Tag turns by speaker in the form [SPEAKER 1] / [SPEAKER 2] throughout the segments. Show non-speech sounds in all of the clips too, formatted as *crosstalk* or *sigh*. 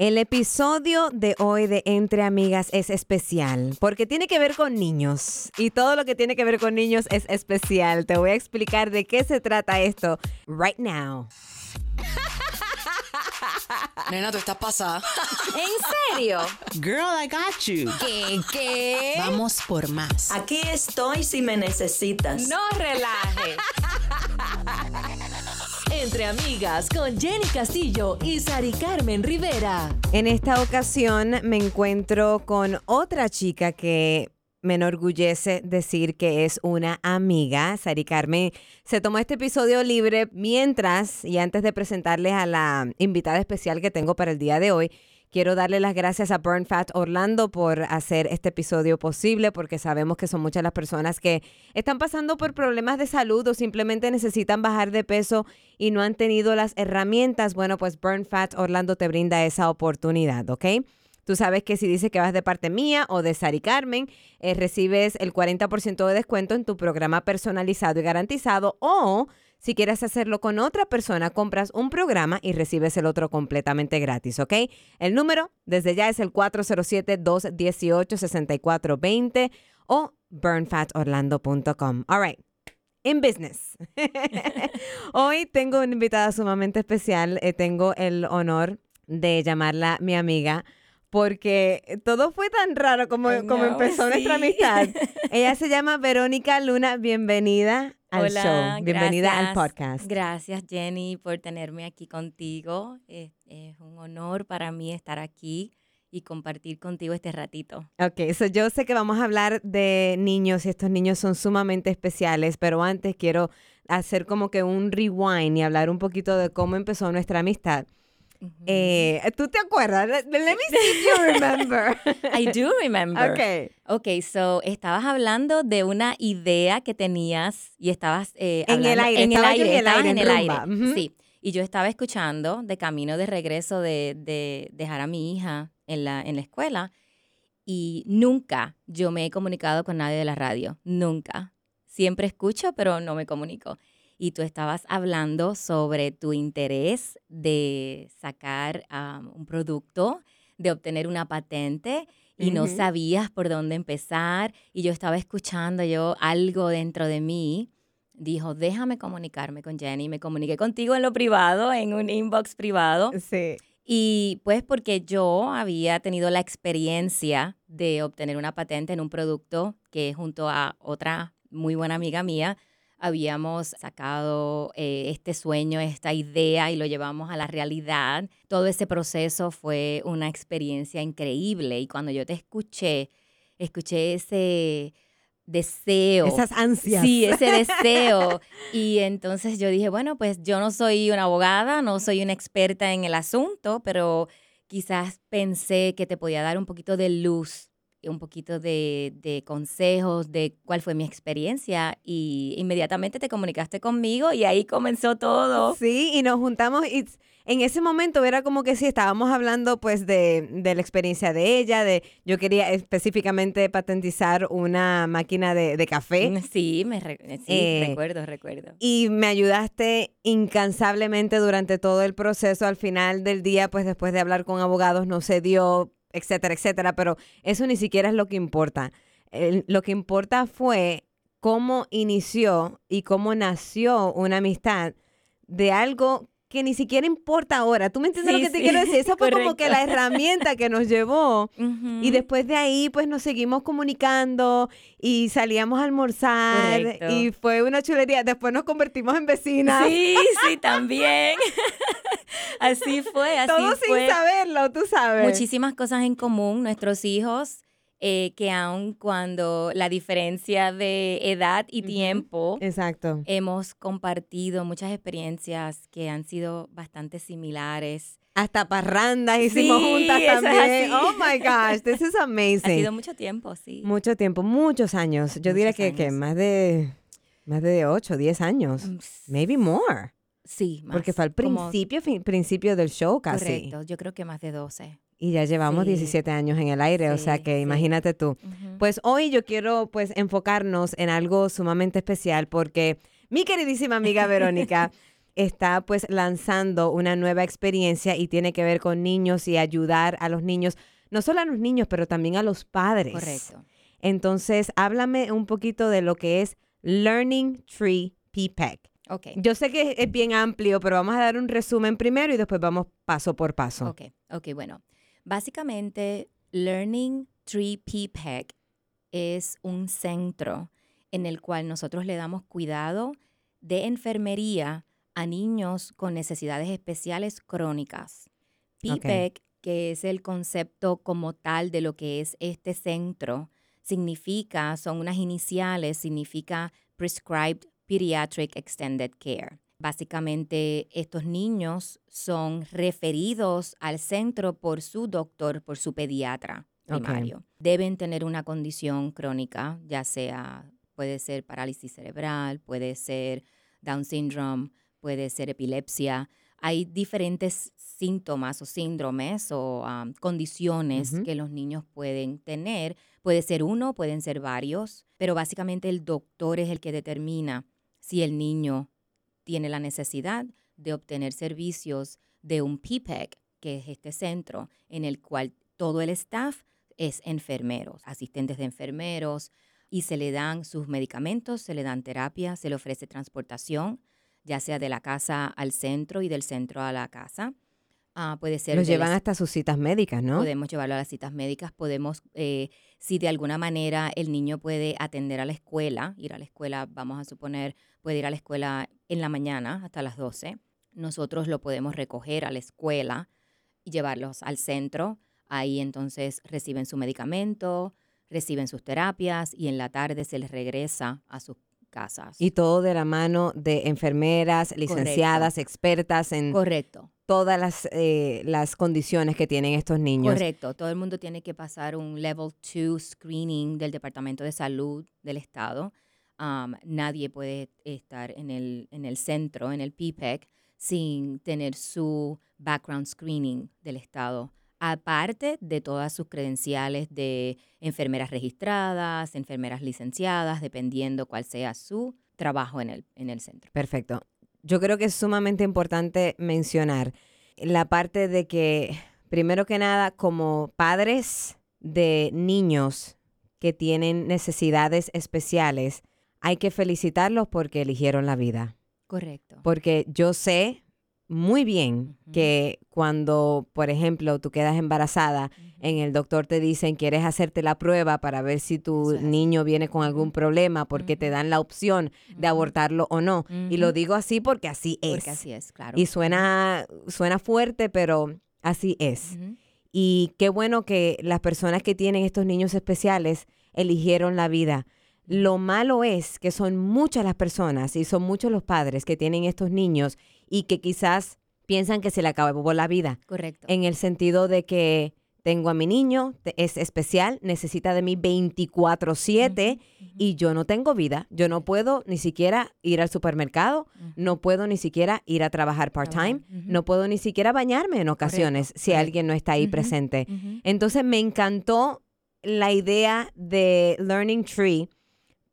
[SPEAKER 1] El episodio de hoy de Entre Amigas es especial porque tiene que ver con niños y todo lo que tiene que ver con niños es especial. Te voy a explicar de qué se trata esto right now.
[SPEAKER 2] Nena, tú estás pasada. *laughs*
[SPEAKER 3] ¿En serio?
[SPEAKER 2] Girl, I got you.
[SPEAKER 3] ¿Qué? ¿Qué?
[SPEAKER 2] Vamos por más.
[SPEAKER 4] Aquí estoy si me necesitas.
[SPEAKER 3] No relaje.
[SPEAKER 5] Entre amigas con Jenny Castillo y Sari Carmen Rivera.
[SPEAKER 1] En esta ocasión me encuentro con otra chica que me enorgullece decir que es una amiga. Sari Carmen se tomó este episodio libre mientras y antes de presentarles a la invitada especial que tengo para el día de hoy. Quiero darle las gracias a Burn Fat Orlando por hacer este episodio posible, porque sabemos que son muchas las personas que están pasando por problemas de salud o simplemente necesitan bajar de peso y no han tenido las herramientas. Bueno, pues Burn Fat Orlando te brinda esa oportunidad, ¿ok? Tú sabes que si dices que vas de parte mía o de Sari Carmen, eh, recibes el 40% de descuento en tu programa personalizado y garantizado o si quieres hacerlo con otra persona, compras un programa y recibes el otro completamente gratis, ¿ok? El número desde ya es el 407-218-6420 o burnfatorlando.com. All right. In business. *laughs* Hoy tengo una invitada sumamente especial. Eh, tengo el honor de llamarla mi amiga porque todo fue tan raro como, como empezó nuestra amistad. *laughs* Ella se llama Verónica Luna. Bienvenida al
[SPEAKER 6] Hola,
[SPEAKER 1] show. Bienvenida al
[SPEAKER 6] gracias.
[SPEAKER 1] podcast.
[SPEAKER 6] Gracias, Jenny, por tenerme aquí contigo. Es, es un honor para mí estar aquí y compartir contigo este ratito.
[SPEAKER 1] Ok, so yo sé que vamos a hablar de niños y estos niños son sumamente especiales, pero antes quiero hacer como que un rewind y hablar un poquito de cómo empezó nuestra amistad.
[SPEAKER 6] Ujú.
[SPEAKER 1] Eh, ¿Tú te acuerdas? Let let me see if you remember. *laughs*
[SPEAKER 6] I do remember. *laughs*
[SPEAKER 1] ok.
[SPEAKER 6] Ok, so estabas hablando de una idea que tenías y estabas eh,
[SPEAKER 1] En el
[SPEAKER 6] hablando-
[SPEAKER 1] aire,
[SPEAKER 6] en el aire,
[SPEAKER 1] en el aire,
[SPEAKER 6] en el aire.
[SPEAKER 1] ujú.
[SPEAKER 6] Sí, y yo estaba escuchando de camino de regreso de, de dejar a mi hija en la, en la escuela y nunca yo me he comunicado con nadie de la radio, nunca. Siempre escucho, pero no me comunico. Y tú estabas hablando sobre tu interés de sacar um, un producto, de obtener una patente y no sabías por dónde empezar. Y yo estaba escuchando, yo algo dentro de mí dijo, déjame comunicarme con Jenny. Me comuniqué contigo en lo privado, en un inbox privado.
[SPEAKER 1] Sí.
[SPEAKER 6] Y pues porque yo había tenido la experiencia de obtener una patente en un producto que junto a otra muy buena amiga mía habíamos sacado eh, este sueño, esta idea y lo llevamos a la realidad. Todo ese proceso fue una experiencia increíble y cuando yo te escuché, escuché ese deseo.
[SPEAKER 1] Esas ansias.
[SPEAKER 6] Sí, ese *laughs* deseo. Y entonces yo dije, bueno, pues yo no soy una abogada, no soy una experta en el asunto, pero quizás pensé que te podía dar un poquito de luz, un poquito de, de consejos de cuál fue mi experiencia y inmediatamente te comunicaste conmigo y ahí comenzó todo.
[SPEAKER 1] Sí, y nos juntamos y en ese momento era como que sí, estábamos hablando pues de, de la experiencia de ella, de yo quería específicamente patentizar una máquina de, de café.
[SPEAKER 6] Mm, Sí, me re- sí,
[SPEAKER 1] Eh,
[SPEAKER 6] recuerdo, recuerdo.
[SPEAKER 1] Y me ayudaste incansablemente durante todo el proceso. Al final del día, pues después de hablar con abogados, no se dio, etcétera, etcétera. Pero eso ni siquiera es lo que importa. Lo que importa fue cómo inició y cómo nació una amistad de algo que ni siquiera importa ahora. ¿Tú me entiendes
[SPEAKER 6] Sí,
[SPEAKER 1] lo que te quiero decir? *laughs* Eso fue como que la herramienta que nos llevó. *laughs* Y después de ahí, pues nos seguimos comunicando y salíamos a almorzar
[SPEAKER 6] Correcto.
[SPEAKER 1] y fue una chulería. Después nos convertimos en vecinas.
[SPEAKER 6] Sí, sí, *laughs* también. así fue, así
[SPEAKER 1] Todo
[SPEAKER 6] fue.
[SPEAKER 1] sin saberlo, tú sabes.
[SPEAKER 6] Muchísimas cosas en común, nuestros hijos, eh, que aun cuando la diferencia de edad y
[SPEAKER 1] Ujú.
[SPEAKER 6] tiempo,
[SPEAKER 1] Exacto.
[SPEAKER 6] hemos compartido muchas experiencias que han sido bastante similares.
[SPEAKER 1] Hasta parrandas hicimos
[SPEAKER 6] Sí,
[SPEAKER 1] juntas también. Oh my gosh, this is *laughs*
[SPEAKER 6] Ha
[SPEAKER 1] amazing.
[SPEAKER 6] sido mucho tiempo, sí.
[SPEAKER 1] Mucho tiempo, muchos años. Yo diría
[SPEAKER 6] Muchos
[SPEAKER 1] que, que
[SPEAKER 6] años.
[SPEAKER 1] más de más de 8, 10 años.
[SPEAKER 6] Mm,
[SPEAKER 1] Maybe more.
[SPEAKER 6] Sí, más.
[SPEAKER 1] Porque fue al principio, principio del show casi.
[SPEAKER 6] Correcto, yo creo que más de 12.
[SPEAKER 1] Y ya llevamos
[SPEAKER 6] Sí.
[SPEAKER 1] 17 años en el aire, o sea que
[SPEAKER 6] sí.
[SPEAKER 1] imagínate tú. Pues hoy yo quiero pues enfocarnos en algo sumamente especial porque mi queridísima amiga Verónica *laughs* está pues lanzando una nueva experiencia y tiene que ver con niños y ayudar a los niños, no solo a los niños, pero también a los padres.
[SPEAKER 6] Correcto.
[SPEAKER 1] Entonces, háblame un poquito de lo que es Learning Tree PPEC.
[SPEAKER 6] Ok.
[SPEAKER 1] Yo sé que es bien amplio, pero vamos a dar un resumen primero y después vamos paso por paso.
[SPEAKER 6] Ok, ok, bueno. Básicamente, Learning Tree PPEC es un centro en el cual nosotros le damos cuidado de enfermería a niños con necesidades especiales crónicas. PPEC, que es el concepto como tal de lo que es este centro, significa, son unas iniciales, significa Prescribed Pediatric Extended Care. Básicamente, estos niños son referidos al centro por su doctor, por su pediatra primario. Deben tener una condición crónica, ya sea, puede ser parálisis cerebral, puede ser Down syndrome, puede ser epilepsia. Hay diferentes síntomas o síndromes o um, condiciones que los niños pueden tener. Puede ser uno, pueden ser varios, pero básicamente el doctor es el que determina si el niño tiene la necesidad de obtener servicios de un PPEC, que es este centro en el cual todo el staff es enfermeros, asistentes de enfermeros, y se le dan sus medicamentos, se le dan terapia, se le ofrece transportación, ya sea de la casa al centro y del centro a la casa. Ah, puede ser
[SPEAKER 1] Los llevan
[SPEAKER 6] las-
[SPEAKER 1] hasta sus citas médicas, ¿no?
[SPEAKER 6] Podemos llevarlo a las citas médicas, podemos, eh, si de alguna manera el niño puede atender a la escuela, ir a la escuela, vamos a suponer, puede ir a la escuela en la mañana hasta las 12, nosotros lo podemos recoger a la escuela y llevarlos al centro. Ahí entonces reciben su medicamento, reciben sus terapias y en la tarde se les regresa a sus casas.
[SPEAKER 1] Y todo de la mano de enfermeras, licenciadas, expertas en
[SPEAKER 6] Correcto.
[SPEAKER 1] Todas las, eh, las condiciones que tienen estos niños.
[SPEAKER 6] Correcto, todo el mundo tiene que pasar un level 2 screening del Departamento de Salud del Estado. Um, nadie puede estar en el, en el centro, en el PPEC, sin tener su background screening del Estado. Aparte de todas sus credenciales de enfermeras registradas, enfermeras licenciadas, dependiendo cuál sea su trabajo en el, en el centro.
[SPEAKER 1] Perfecto. Yo creo que es sumamente importante mencionar la parte de que, primero que nada, como padres de niños que tienen necesidades especiales, hay que felicitarlos porque eligieron la vida.
[SPEAKER 6] Correcto.
[SPEAKER 1] Porque yo sé muy bien que cuando, por ejemplo, tú quedas embarazada, en el doctor te dicen, quieres hacerte la prueba para ver si tu niño viene con algún problema, porque te dan la opción de abortarlo o no. Y lo digo así porque así es.
[SPEAKER 6] Porque así es, claro.
[SPEAKER 1] Y suena, suena fuerte, pero así es. Y qué bueno que las personas que tienen estos niños especiales eligieron la vida. Lo malo es que son muchas las personas y son muchos los padres que tienen estos niños y que quizás piensan que se le acabó la vida.
[SPEAKER 6] Correcto.
[SPEAKER 1] En el sentido de que tengo a mi niño, es especial, necesita de mí 24/7 y yo no tengo vida. Yo no puedo ni siquiera ir al supermercado, no puedo ni siquiera ir a trabajar part-time, no puedo ni siquiera bañarme en ocasiones si
[SPEAKER 6] correcto.
[SPEAKER 1] alguien no está ahí presente. Entonces me encantó la idea de Learning Tree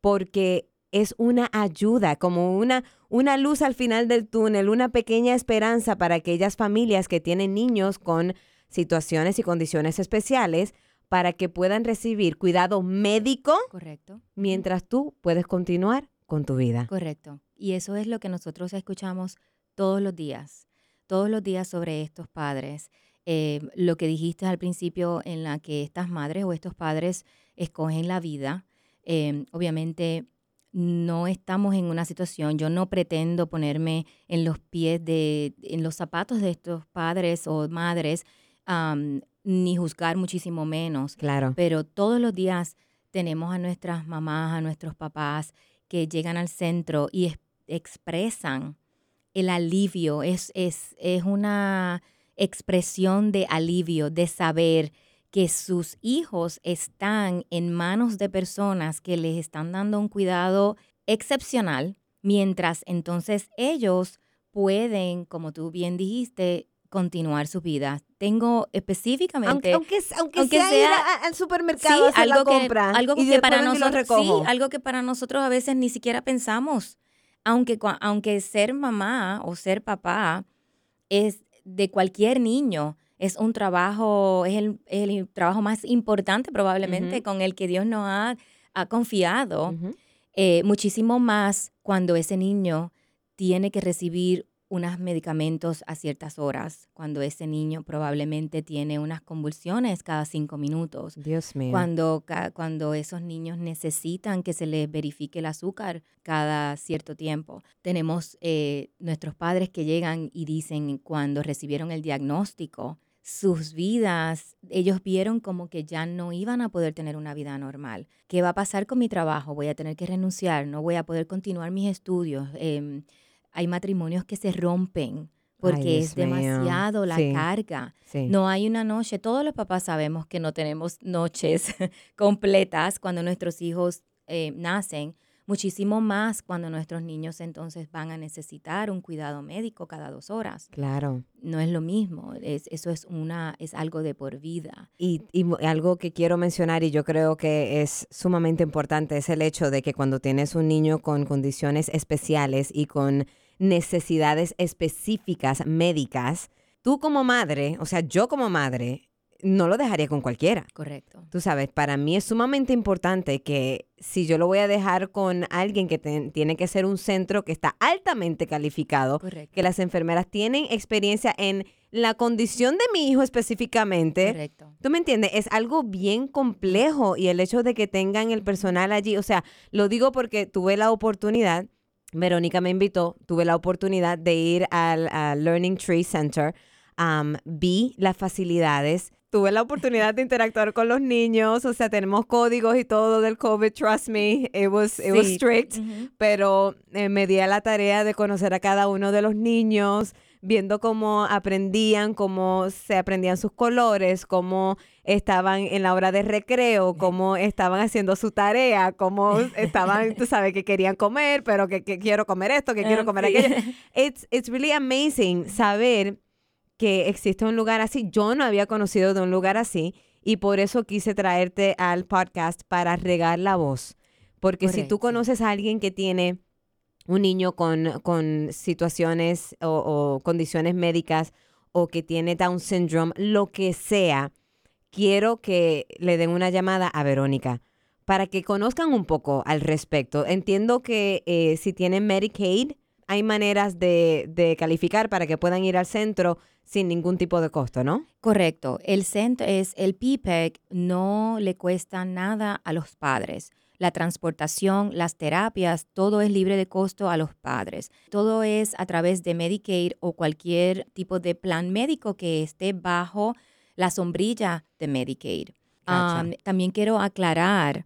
[SPEAKER 1] porque es una ayuda, como una, una luz al final del túnel, una pequeña esperanza para aquellas familias que tienen niños con situaciones y condiciones especiales para que puedan recibir cuidado médico
[SPEAKER 6] Correcto.
[SPEAKER 1] mientras tú puedes continuar con tu vida.
[SPEAKER 6] Correcto. Y eso es lo que nosotros escuchamos todos los días, todos los días sobre estos padres. Eh, lo que dijiste al principio en la que estas madres o estos padres escogen la vida, eh, obviamente no estamos en una situación, yo no pretendo ponerme en los pies de, en los zapatos de estos padres o madres, ni juzgar muchísimo menos.
[SPEAKER 1] Claro.
[SPEAKER 6] Pero todos los días tenemos a nuestras mamás, a nuestros papás que llegan al centro y es- expresan el alivio. Es, es, es una expresión de alivio, de saber que sus hijos están en manos de personas que les están dando un cuidado excepcional, mientras entonces ellos pueden, como tú bien dijiste, continuar su vida. Tengo específicamente...
[SPEAKER 1] Aunque, aunque, aunque
[SPEAKER 6] aunque
[SPEAKER 1] sea, ir a- al supermercado a hacer la
[SPEAKER 6] que,
[SPEAKER 1] compra
[SPEAKER 6] algo
[SPEAKER 1] y
[SPEAKER 6] que
[SPEAKER 1] después
[SPEAKER 6] para nosotros, sí, algo que para nosotros a veces ni siquiera pensamos. aunque, aunque ser mamá o ser papá es de cualquier niño, es un trabajo, es el, el trabajo más importante probablemente con el que Dios nos ha, ha confiado, eh, muchísimo más cuando ese niño tiene que recibir unos medicamentos a ciertas horas, cuando ese niño probablemente tiene unas convulsiones cada cinco minutos,
[SPEAKER 1] Dios mío.
[SPEAKER 6] cuando, cuando esos niños necesitan que se les verifique el azúcar cada cierto tiempo. Tenemos eh, nuestros padres que llegan y dicen cuando recibieron el diagnóstico, sus vidas, ellos vieron como que ya no iban a poder tener una vida normal. ¿Qué va a pasar con mi trabajo? Voy a tener que renunciar, no voy a poder continuar mis estudios. Em, hay matrimonios que se rompen porque es demasiado la
[SPEAKER 1] Sí.
[SPEAKER 6] carga.
[SPEAKER 1] Sí.
[SPEAKER 6] No hay una noche, todos los papás sabemos que no tenemos noches *laughs* completas cuando nuestros hijos eh, nacen, muchísimo más cuando nuestros niños entonces van a necesitar un cuidado médico cada dos horas.
[SPEAKER 1] Claro.
[SPEAKER 6] No es lo mismo, es, eso es, una, es algo de por vida.
[SPEAKER 1] Y, y algo que quiero mencionar y yo creo que es sumamente importante es el hecho de que cuando tienes un niño con condiciones especiales y con necesidades específicas médicas, tú como madre, o sea, yo como madre, no lo dejaría con cualquiera.
[SPEAKER 6] Correcto.
[SPEAKER 1] Tú sabes, para mí es sumamente importante que si yo lo voy a dejar con alguien que te- tiene que ser un centro que está altamente calificado,
[SPEAKER 6] Correcto.
[SPEAKER 1] que las enfermeras tienen experiencia en la condición de mi hijo específicamente,
[SPEAKER 6] Correcto.
[SPEAKER 1] ¿Tú me entiendes? Es algo bien complejo y el hecho de que tengan el personal allí, o sea, lo digo porque tuve la oportunidad, Verónica me invitó, tuve la oportunidad de ir al, al Learning Tree Center, um, vi las facilidades, tuve la oportunidad de interactuar con los niños, o sea, tenemos códigos y todo del COVID, trust me, it was, it was strict
[SPEAKER 6] Ujú.
[SPEAKER 1] pero eh, me di a la tarea de conocer a cada uno de los niños, viendo cómo aprendían, cómo se aprendían sus colores, cómo estaban en la hora de recreo, cómo estaban haciendo su tarea, cómo estaban, tú sabes, que querían comer, pero que, que quiero comer esto, que quiero
[SPEAKER 6] Ah,
[SPEAKER 1] comer aquello. *laughs* It's, it's really amazing saber que existe un lugar así. Yo no había conocido de un lugar así y por eso quise traerte al podcast para regar la voz. Porque si tú conoces a alguien que tiene un niño con, con situaciones o, o condiciones médicas o que tiene Down syndrome, lo que sea, quiero que le den una llamada a Verónica para que conozcan un poco al respecto. Entiendo que eh, si tienen Medicaid, hay maneras de, de calificar para que puedan ir al centro sin ningún tipo de costo, ¿no?
[SPEAKER 6] Correcto. El centro es el PPEC no le cuesta nada a los padres. La transportación, las terapias, todo es libre de costo a los padres. Todo es a través de Medicaid o cualquier tipo de plan médico que esté bajo la sombrilla de Medicaid.
[SPEAKER 1] Gotcha.
[SPEAKER 6] Um, también quiero aclarar,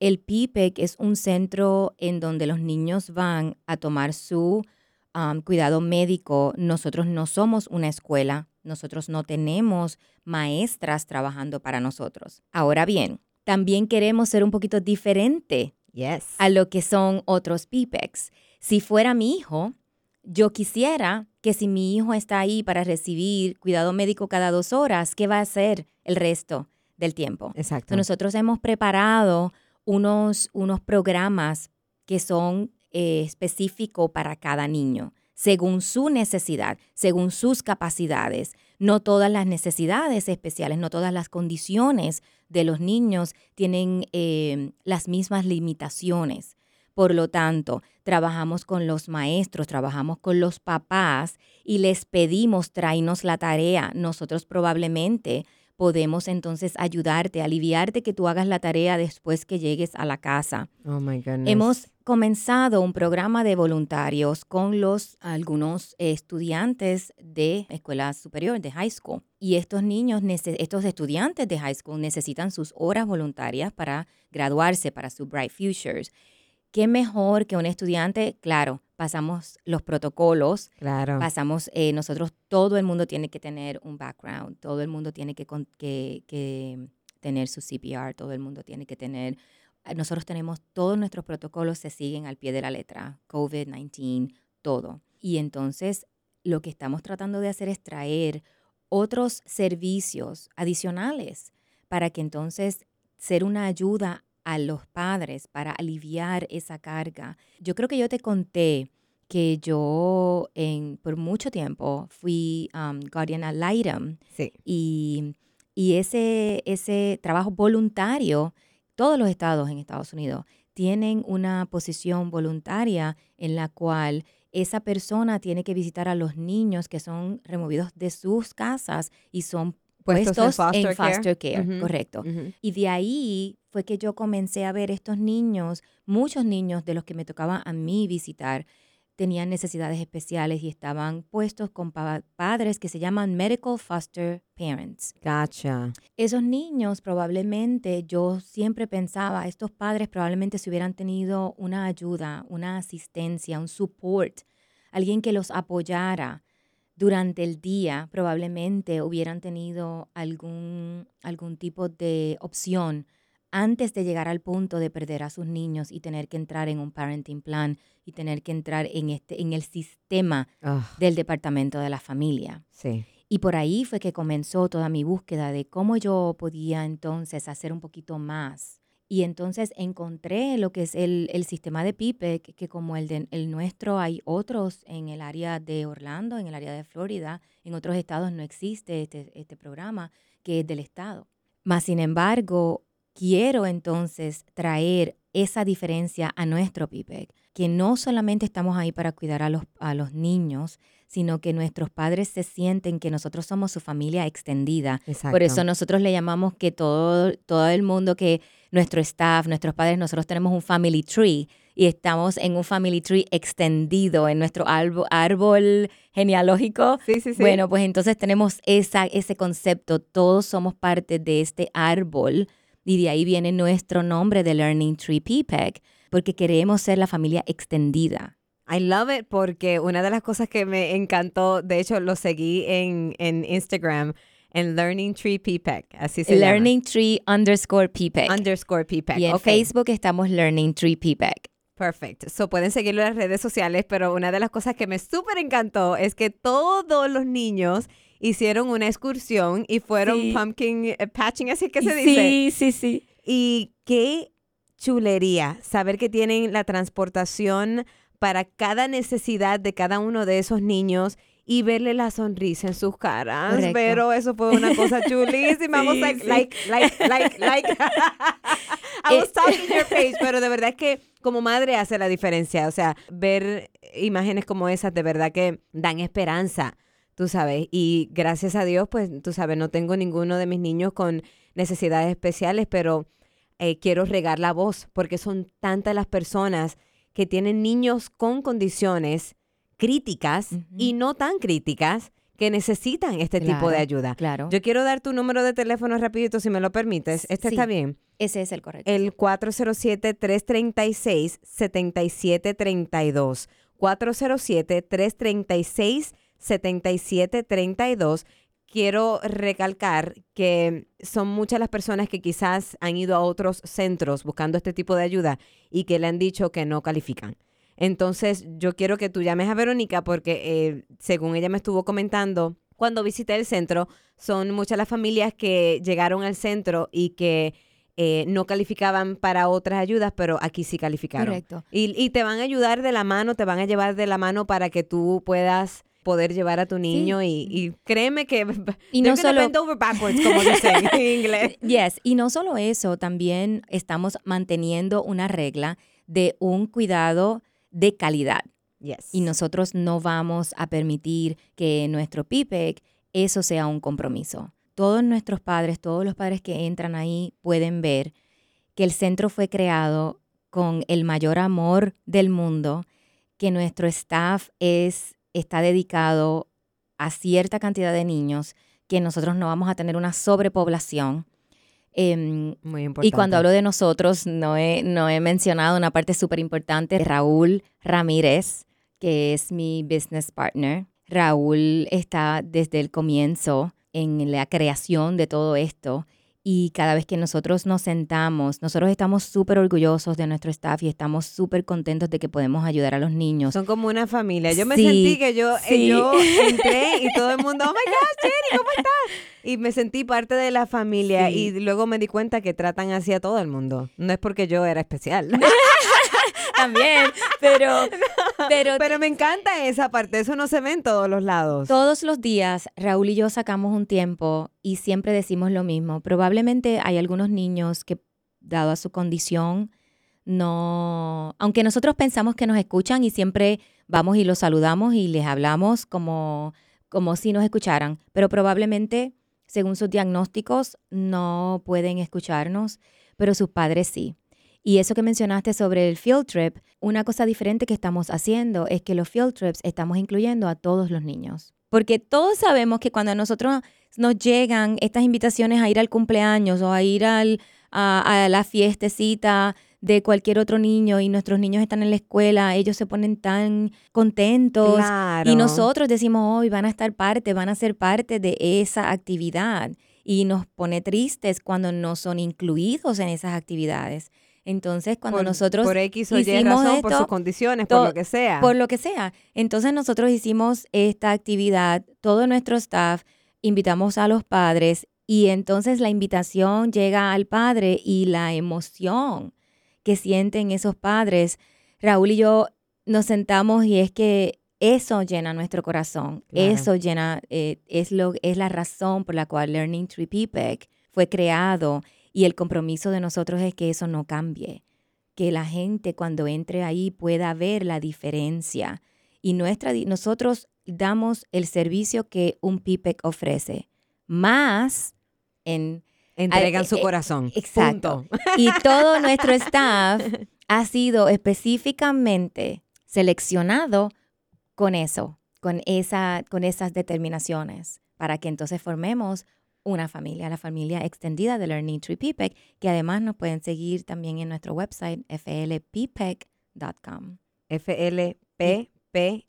[SPEAKER 6] el PPEC es un centro en donde los niños van a tomar su um, cuidado médico. Nosotros no somos una escuela, nosotros no tenemos maestras trabajando para nosotros. Ahora bien, también queremos ser un poquito diferente
[SPEAKER 1] Yes.
[SPEAKER 6] a lo que son otros PPECs. Si fuera mi hijo, yo quisiera que si mi hijo está ahí para recibir cuidado médico cada dos horas, ¿qué va a hacer el resto del tiempo?
[SPEAKER 1] Exacto.
[SPEAKER 6] So, nosotros hemos preparado unos, unos programas que son eh, específicos para cada niño, según su necesidad, según sus capacidades. No todas las necesidades especiales, no todas las condiciones de los niños tienen eh, las mismas limitaciones. Por lo tanto, trabajamos con los maestros, trabajamos con los papás y les pedimos tráenos la tarea. Nosotros probablemente podemos entonces ayudarte, aliviarte que tú hagas la tarea después que llegues a la casa.
[SPEAKER 1] oh my goodness.
[SPEAKER 6] Hemos comenzado un programa de voluntarios con los algunos estudiantes de escuela superior, de high school. Y estos niños, estos estudiantes de high school necesitan sus horas voluntarias para graduarse, para su Bright Futures. ¿Qué mejor que un estudiante? Claro, pasamos los protocolos,
[SPEAKER 1] Claro.
[SPEAKER 6] pasamos, eh, nosotros, todo el mundo tiene que tener un background, todo el mundo tiene que, con- que, que tener su CPR, todo el mundo tiene que tener, eh, nosotros tenemos, todos nuestros protocolos se siguen al pie de la letra, COVID-19, todo. Y entonces, lo que estamos tratando de hacer es traer otros servicios adicionales para que entonces ser una ayuda a los padres para aliviar esa carga. Yo creo que yo te conté que yo en, por mucho tiempo fui um, guardian ad litem
[SPEAKER 1] Sí.
[SPEAKER 6] y, y ese, ese trabajo voluntario, todos los estados en Estados Unidos tienen una posición voluntaria en la cual esa persona tiene que visitar a los niños que son removidos de sus casas y son
[SPEAKER 1] Puestos
[SPEAKER 6] puestos,
[SPEAKER 1] en
[SPEAKER 6] en
[SPEAKER 1] foster care.
[SPEAKER 6] foster care,
[SPEAKER 1] Ujú.
[SPEAKER 6] correcto.
[SPEAKER 1] Ujú.
[SPEAKER 6] Y de ahí fue que yo comencé a ver estos niños, muchos niños de los que me tocaba a mí visitar, tenían necesidades especiales y estaban puestos con pa- padres que se llaman medical foster parents.
[SPEAKER 1] Gotcha.
[SPEAKER 6] Esos niños probablemente, yo siempre pensaba, estos padres probablemente si hubieran tenido una ayuda, una asistencia, un support, alguien que los apoyara durante el día, probablemente hubieran tenido algún, algún tipo de opción antes de llegar al punto de perder a sus niños y tener que entrar en un parenting plan y tener que entrar en, este, en el sistema
[SPEAKER 1] Ah,
[SPEAKER 6] del departamento de la familia.
[SPEAKER 1] sí.
[SPEAKER 6] Y por ahí fue que comenzó toda mi búsqueda de cómo yo podía entonces hacer un poquito más. Y entonces encontré lo que es el, el sistema de PIPEC, que como el, de, el nuestro hay otros en el área de Orlando, en el área de Florida, en otros estados no existe este, este programa que es del estado. Más sin embargo, quiero entonces traer esa diferencia a nuestro PIPEC, que no solamente estamos ahí para cuidar a los, a los niños, sino que nuestros padres se sienten que nosotros somos su familia extendida.
[SPEAKER 1] Exacto.
[SPEAKER 6] Por eso nosotros le llamamos que todo, todo el mundo, que nuestro staff, nuestros padres, nosotros tenemos un family tree y estamos en un family tree extendido en nuestro árbol, árbol genealógico.
[SPEAKER 1] Sí, sí, sí.
[SPEAKER 6] Bueno, pues entonces tenemos esa, ese concepto, todos somos parte de este árbol y de ahí viene nuestro nombre de Learning Tree PPEC, porque queremos ser la familia extendida.
[SPEAKER 1] I love it porque una de las cosas que me encantó, de hecho lo seguí en, en Instagram, en Learning Tree PPEC, así se
[SPEAKER 6] Learning Tree underscore PPEC.
[SPEAKER 1] Underscore PPEC.
[SPEAKER 6] y en
[SPEAKER 1] ok.
[SPEAKER 6] Facebook estamos Learning Tree PPEC.
[SPEAKER 1] Perfect. So pueden seguirlo en las redes sociales, pero una de las cosas que me súper encantó es que todos los niños hicieron una excursión y fueron
[SPEAKER 6] Sí.
[SPEAKER 1] pumpkin eh, patching, así es que se dice.
[SPEAKER 6] Sí, sí, sí.
[SPEAKER 1] Y qué chulería saber que tienen la transportación para cada necesidad de cada uno de esos niños y verle la sonrisa en sus caras.
[SPEAKER 6] Correcto.
[SPEAKER 1] Pero eso fue una cosa *laughs* chulísima. Was
[SPEAKER 6] Sí,
[SPEAKER 1] like,
[SPEAKER 6] sí.
[SPEAKER 1] like, like, like, like. *laughs* I was
[SPEAKER 6] Eh,
[SPEAKER 1] talking your page, pero de verdad que como madre hace la diferencia. O sea, ver imágenes como esas de verdad que dan esperanza, tú sabes. Y gracias a Dios, pues tú sabes, no tengo ninguno de mis niños con necesidades especiales, pero eh, quiero regar la voz porque son tantas las personas que tienen niños con condiciones críticas y no tan críticas que necesitan este tipo de ayuda.
[SPEAKER 6] Claro.
[SPEAKER 1] Yo quiero dar tu número de teléfono rapidito si me lo permites. Este
[SPEAKER 6] Sí.
[SPEAKER 1] está bien.
[SPEAKER 6] Ese es el correcto.
[SPEAKER 1] El 407-336-7732. 407-336-7732. Quiero recalcar que son muchas las personas que quizás han ido a otros centros buscando este tipo de ayuda y que le han dicho que no califican. Entonces, yo quiero que tú llames a Verónica porque, eh, según ella me estuvo comentando, cuando visité el centro, son muchas las familias que llegaron al centro y que eh, no calificaban para otras ayudas, pero aquí sí calificaron.
[SPEAKER 6] Correcto.
[SPEAKER 1] Y, y te van a ayudar de la mano, te van a llevar de la mano para que tú puedas poder llevar a tu niño y, y créeme que *laughs*
[SPEAKER 6] Y no solo-
[SPEAKER 1] bend over backwards, como dicen *laughs* en inglés.
[SPEAKER 6] Yes, y no solo eso, también estamos manteniendo una regla de un cuidado de calidad.
[SPEAKER 1] Yes.
[SPEAKER 6] Y nosotros no vamos a permitir que nuestro PIPEC eso sea un compromiso. Todos nuestros padres, todos los padres que entran ahí pueden ver que el centro fue creado con el mayor amor del mundo, que nuestro staff es, está dedicado a cierta cantidad de niños, que nosotros no vamos a tener una sobrepoblación. Em,
[SPEAKER 1] Muy importante.
[SPEAKER 6] y cuando hablo de nosotros, no he, no he mencionado una parte súper importante, Raúl Ramírez, que es mi business partner. Raúl está desde el comienzo en la creación de todo esto y cada vez que nosotros nos sentamos, nosotros estamos súper orgullosos de nuestro staff y estamos súper contentos de que podemos ayudar a los niños.
[SPEAKER 1] Son como una familia. Yo me
[SPEAKER 6] Sí,
[SPEAKER 1] sentí que yo, eh, yo entré y *laughs* todo el mundo, oh my gosh, Jenny, ¿cómo *laughs* estás? Y me sentí parte de la familia
[SPEAKER 6] Sí.
[SPEAKER 1] y luego me di cuenta que tratan así a todo el mundo. No es porque yo era especial. *laughs* *laughs*
[SPEAKER 6] también, pero, *laughs* pero,
[SPEAKER 1] Pero me encanta esa parte, eso no se ve en todos los lados.
[SPEAKER 6] todos los días Raúl y yo sacamos un tiempo y siempre decimos lo mismo. Probablemente hay algunos niños que, dado a su condición, no, aunque nosotros pensamos que nos escuchan y siempre vamos y los saludamos y les hablamos como, como si nos escucharan, pero probablemente, según sus diagnósticos, no pueden escucharnos, pero sus padres sí. Y eso que mencionaste sobre el field trip, una cosa diferente que estamos haciendo es que los field trips estamos incluyendo a todos los niños. Porque todos sabemos que cuando a nosotros nos llegan estas invitaciones a ir al cumpleaños o a ir al, a, a la fiestecita de cualquier otro niño y nuestros niños están en la escuela, ellos se ponen tan contentos
[SPEAKER 1] Claro.
[SPEAKER 6] y nosotros decimos, hoy van a estar parte, van a ser parte de esa actividad y nos pone tristes cuando no son incluidos en esas actividades. Entonces, cuando
[SPEAKER 1] por,
[SPEAKER 6] nosotros
[SPEAKER 1] por X o Y
[SPEAKER 6] hicimos
[SPEAKER 1] razón, por
[SPEAKER 6] esto,
[SPEAKER 1] sus condiciones, por lo que sea.
[SPEAKER 6] por lo que sea. Entonces nosotros hicimos esta actividad, todo nuestro staff, invitamos a los padres y entonces la invitación llega al padre y la emoción que sienten esos padres. Raúl y yo nos sentamos y es que eso llena nuestro corazón,
[SPEAKER 1] Claro.
[SPEAKER 6] eso llena, eh, es, lo, es la razón por la cual Learning Tree PPEC fue creado y el compromiso de nosotros es que eso no cambie que la gente cuando entre ahí pueda ver la diferencia. Y nuestra, nosotros damos el servicio que un PIPEC ofrece, más en...
[SPEAKER 1] Entregan
[SPEAKER 6] eh,
[SPEAKER 1] su
[SPEAKER 6] eh,
[SPEAKER 1] corazón.
[SPEAKER 6] exacto.
[SPEAKER 1] Punto. *laughs*
[SPEAKER 6] Y todo nuestro staff ha sido específicamente seleccionado con eso, con, esa, con esas determinaciones, para que entonces formemos una familia, la familia extendida de Learning Tree PPEC, que además nos pueden seguir también en nuestro website flppec.com.
[SPEAKER 1] flppec.com.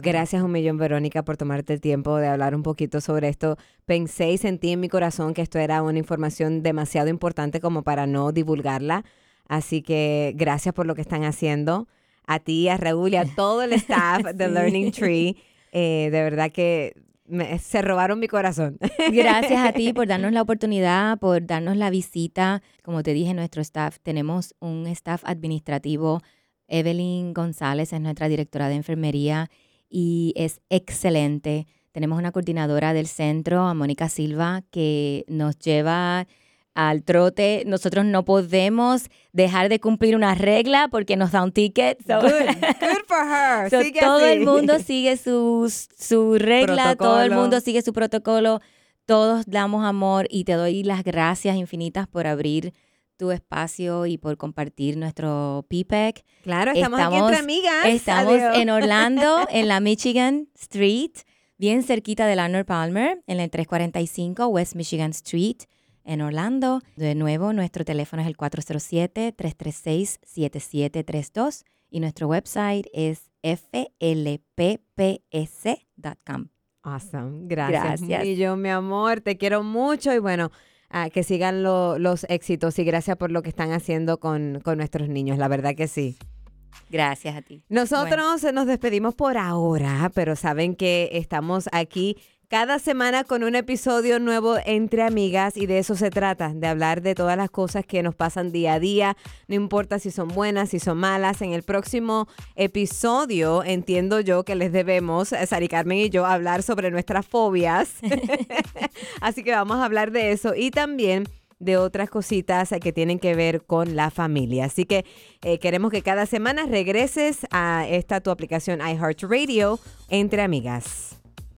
[SPEAKER 1] Gracias un millón, Verónica, por tomarte el tiempo de hablar un poquito sobre esto. Pensé y sentí en mi corazón que esto era una información demasiado importante como para no divulgarla. Así que gracias por lo que están haciendo. A ti, a Raúl y a todo el *laughs* staff de. Learning Tree. Eh, de verdad que me- se robaron mi corazón. *laughs*
[SPEAKER 6] Gracias a ti por darnos la oportunidad, por darnos la visita. Como te dije, nuestro staff, tenemos un staff administrativo. Evelyn González es nuestra directora de enfermería y es excelente. Tenemos una coordinadora del centro, a Mónica Silva, que nos lleva al trote. Nosotros no podemos dejar de cumplir una regla porque nos da un ticket. So-
[SPEAKER 1] Good, good *laughs* for her.
[SPEAKER 6] So,
[SPEAKER 1] Sigue
[SPEAKER 6] todo
[SPEAKER 1] así.
[SPEAKER 6] el mundo *laughs* sigue sus- su regla, todo el mundo sigue su protocolo, todos damos amor y te doy las gracias infinitas por abrir tu espacio y por compartir nuestro PPEC.
[SPEAKER 1] Claro, estamos, aquí
[SPEAKER 6] Estamos-
[SPEAKER 1] entre amigas.
[SPEAKER 6] Estamos
[SPEAKER 1] Adiós.
[SPEAKER 6] en Orlando, *laughs* en la Michigan Street, bien cerquita del Arnold Palmer, en el 345 West Michigan Street, en Orlando. De nuevo, nuestro teléfono es el 407-336-7732 y nuestro website es flpps.com.
[SPEAKER 1] Awesome. Gracias.
[SPEAKER 6] Gracias.
[SPEAKER 1] Y yo, mi amor, te quiero mucho y bueno, ah, que sigan lo- los éxitos y gracias por lo que están haciendo con, con nuestros niños, la verdad que sí.
[SPEAKER 6] Gracias a ti.
[SPEAKER 1] Nosotros nos despedimos por ahora, pero saben que estamos aquí cada semana con un episodio nuevo entre amigas y de eso se trata, de hablar de todas las cosas que nos pasan día a día, no importa si son buenas, si son malas. En el próximo episodio entiendo yo que les debemos, eh, Sari Carmen y yo, hablar sobre nuestras fobias. *laughs* *laughs* Así que vamos a hablar de eso y también de otras cositas que tienen que ver con la familia. Así que eh, queremos que cada semana regreses a esta tu aplicación iHeartRadio entre amigas.